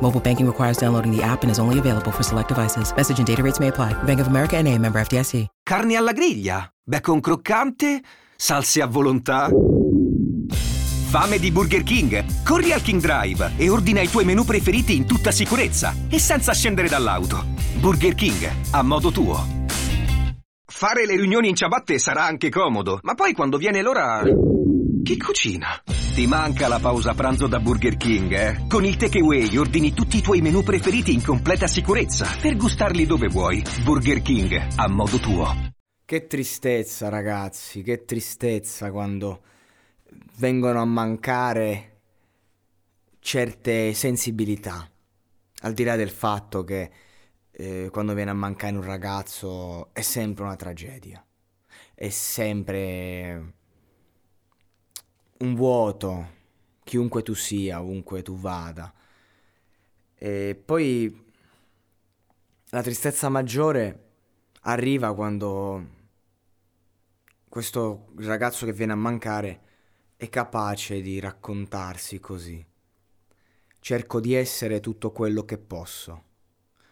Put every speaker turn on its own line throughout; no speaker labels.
Mobile banking requires downloading the app and is only available for select devices. Message and data rates may apply. Bank of America and a member FDIC.
Carni alla griglia, bacon croccante, salse a volontà. Fame di Burger King? Corri al King Drive e ordina i tuoi menù preferiti in tutta sicurezza e senza scendere dall'auto. Burger King, a modo tuo. Fare le riunioni in ciabatte sarà anche comodo, ma poi quando viene l'ora... Chi cucina? Ti manca la pausa pranzo da Burger King, eh? Con il takeaway ordini tutti i tuoi menù preferiti in completa sicurezza per gustarli dove vuoi. Burger King, a modo tuo.
Che tristezza, ragazzi, che tristezza quando vengono a mancare certe sensibilità. Al di là del fatto che eh, quando viene a mancare un ragazzo è sempre una tragedia. È sempre un vuoto, chiunque tu sia, ovunque tu vada. E poi la tristezza maggiore arriva quando questo ragazzo che viene a mancare è capace di raccontarsi così. Cerco di essere tutto quello che posso,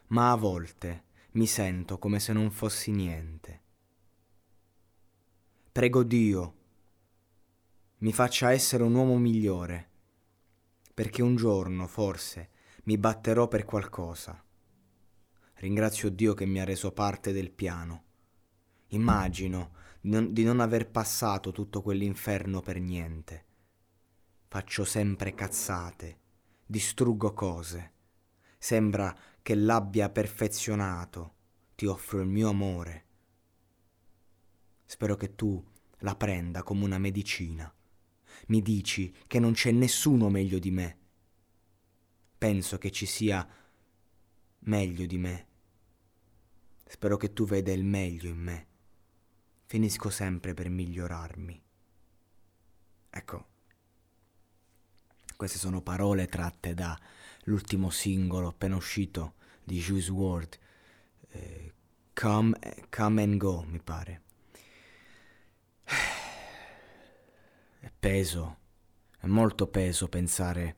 ma a volte mi sento come se non fossi niente. Prego Dio mi faccia essere un uomo migliore, perché un giorno, forse, mi batterò per qualcosa. Ringrazio Dio che mi ha reso parte del piano. Immagino di non, aver passato tutto quell'inferno per niente. Faccio sempre cazzate, distruggo cose. Sembra che l'abbia perfezionato. Ti offro il mio amore. Spero che tu la prenda come una medicina mi dici che non c'è nessuno meglio di me. Penso che ci sia meglio di me. Spero che tu veda il meglio in me. Finisco sempre per migliorarmi. Ecco, queste sono parole tratte dall'ultimo singolo appena uscito di Juice WRLD, eh, come, come and Go, mi pare. È peso, è molto peso pensare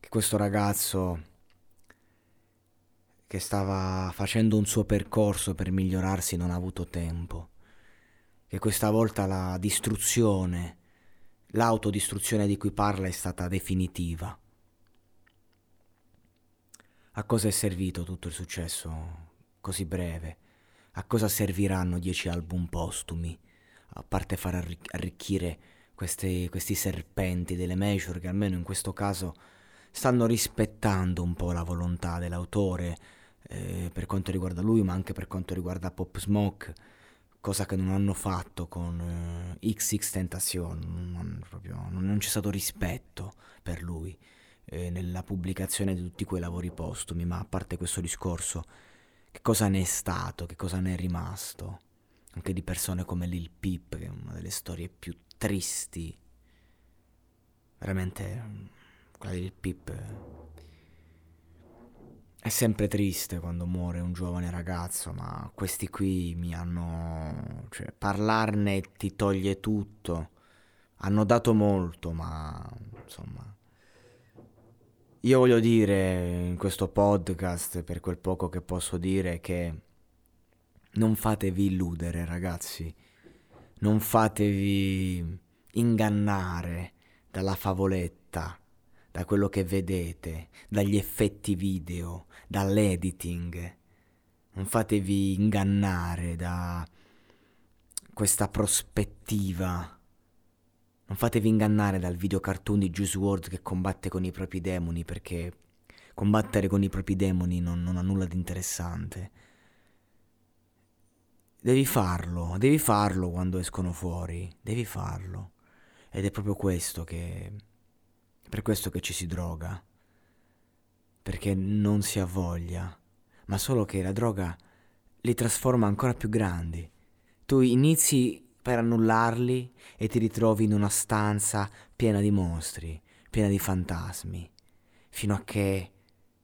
che questo ragazzo che stava facendo un suo percorso per migliorarsi non ha avuto tempo, che questa volta la distruzione, l'autodistruzione di cui parla è stata definitiva. A cosa è servito tutto il successo così breve? A cosa serviranno dieci album postumi? A parte far arricchire questi, questi serpenti delle major che almeno in questo caso stanno rispettando un po' la volontà dell'autore eh, per quanto riguarda lui ma anche per quanto riguarda Pop Smoke cosa che non hanno fatto con eh, XX Tentacion. Non, proprio, non, c'è stato rispetto per lui eh, nella pubblicazione di tutti quei lavori postumi. Ma a parte questo discorso che cosa ne è stato, che cosa ne è rimasto anche di persone come Lil Peep che è una delle storie più tristi. Veramente quella del Pip è sempre triste quando muore un giovane ragazzo, ma questi qui mi hanno cioè, parlarne ti toglie tutto. Hanno dato molto, ma insomma. Io voglio dire in questo podcast, per quel poco che posso dire, che non fatevi illudere, ragazzi. Non fatevi ingannare dalla favoletta, da quello che vedete, dagli effetti video, dall'editing. Non fatevi ingannare da questa prospettiva. Non fatevi ingannare dal video cartoon di Juice WRLD che combatte con i propri demoni perché combattere con i propri demoni non, non ha nulla di interessante. Devi farlo, devi farlo quando escono fuori, devi farlo. Ed è proprio questo che... per questo che ci si droga. Perché non si ha voglia, ma solo che la droga li trasforma ancora più grandi. Tu inizi per annullarli e ti ritrovi in una stanza piena di mostri, piena di fantasmi, fino a che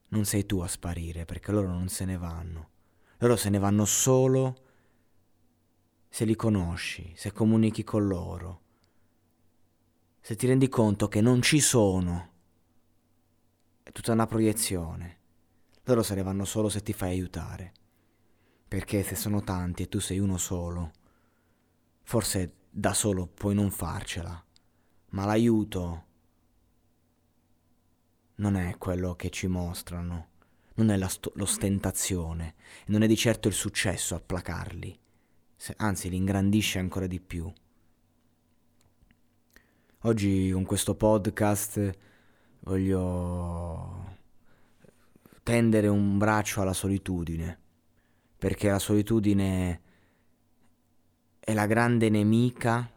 non sei tu a sparire, perché loro non se ne vanno. Loro se ne vanno solo se li conosci, se comunichi con loro, se ti rendi conto che non ci sono, è tutta una proiezione. Loro se ne vanno solo se ti fai aiutare. Perché se sono tanti e tu sei uno solo, forse da solo puoi non farcela, ma l'aiuto non è quello che ci mostrano, non è st- l'ostentazione, non è di certo il successo a placarli, anzi li ingrandisce ancora di più. Oggi con questo podcast voglio tendere un braccio alla solitudine, perché la solitudine è la grande nemica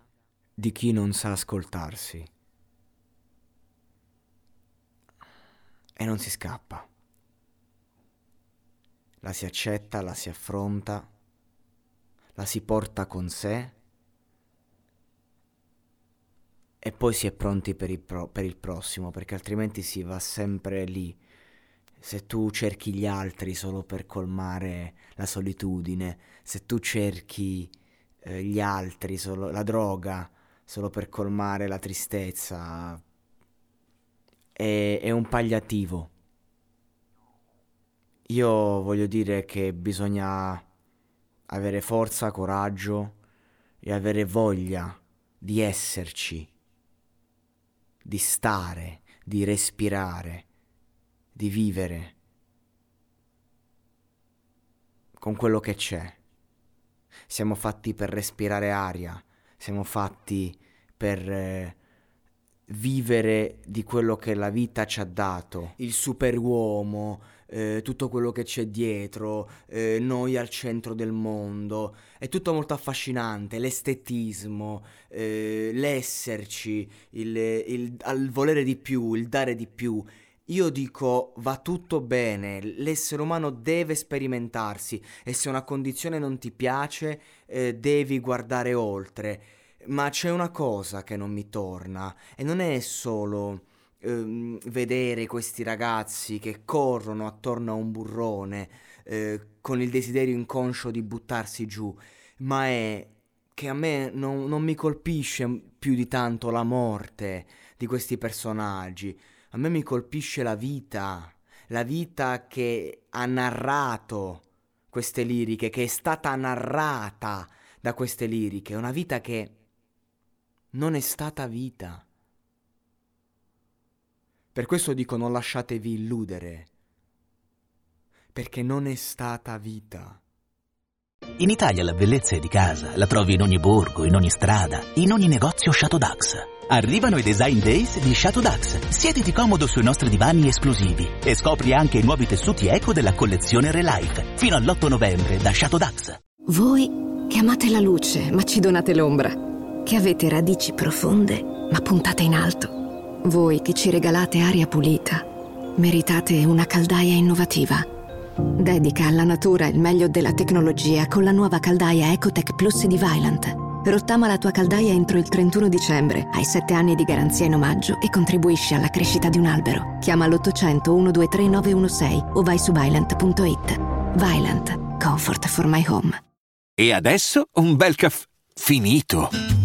di chi non sa ascoltarsi e non si scappa. La si accetta, la si affronta, la si porta con sé e poi si è pronti per il, pro- per il prossimo, perché altrimenti si va sempre lì. Se tu cerchi gli altri solo per colmare la solitudine, se tu cerchi eh, gli altri, solo, la droga, solo per colmare la tristezza, è, è un pagliativo. Io voglio dire che bisogna avere forza, coraggio e avere voglia di esserci di stare, di respirare, di vivere con quello che c'è. Siamo fatti per respirare aria, siamo fatti per eh, vivere di quello che la vita ci ha dato. Il superuomo, eh, tutto quello che c'è dietro, eh, noi al centro del mondo, è tutto molto affascinante, l'estetismo, eh, l'esserci, il, il, il volere di più, il dare di più. Io dico va tutto bene, l'essere umano deve sperimentarsi e se una condizione non ti piace eh, devi guardare oltre. Ma c'è una cosa che non mi torna e non è solo ehm, vedere questi ragazzi che corrono attorno a un burrone eh, con il desiderio inconscio di buttarsi giù, ma è che a me non, non mi colpisce più di tanto la morte di questi personaggi, a me mi colpisce la vita, la vita che ha narrato queste liriche, che è stata narrata da queste liriche, una vita che non è stata vita. Per questo dico non lasciatevi illudere, perché non è stata vita.
In Italia la bellezza è di casa, la trovi in ogni borgo, in ogni strada, in ogni negozio Shadow Dax. Arrivano i Design Days di Shadow Dax. Siediti comodo sui nostri divani esclusivi e scopri anche i nuovi tessuti eco della collezione Relife, fino all'8 novembre da Shadow Dax.
Voi che amate la luce ma ci donate l'ombra, che avete radici profonde ma puntate in alto voi che ci regalate aria pulita, meritate una caldaia innovativa. Dedica alla natura il meglio della tecnologia con la nuova caldaia Ecotech Plus di Vylant. Rottama la tua caldaia entro il 31 dicembre, hai 7 anni di garanzia in omaggio e contribuisci alla crescita di un albero. Chiama l'800 123 916 o vai su Vylant.it. Vylant. Comfort for my home.
E adesso un bel caffè finito.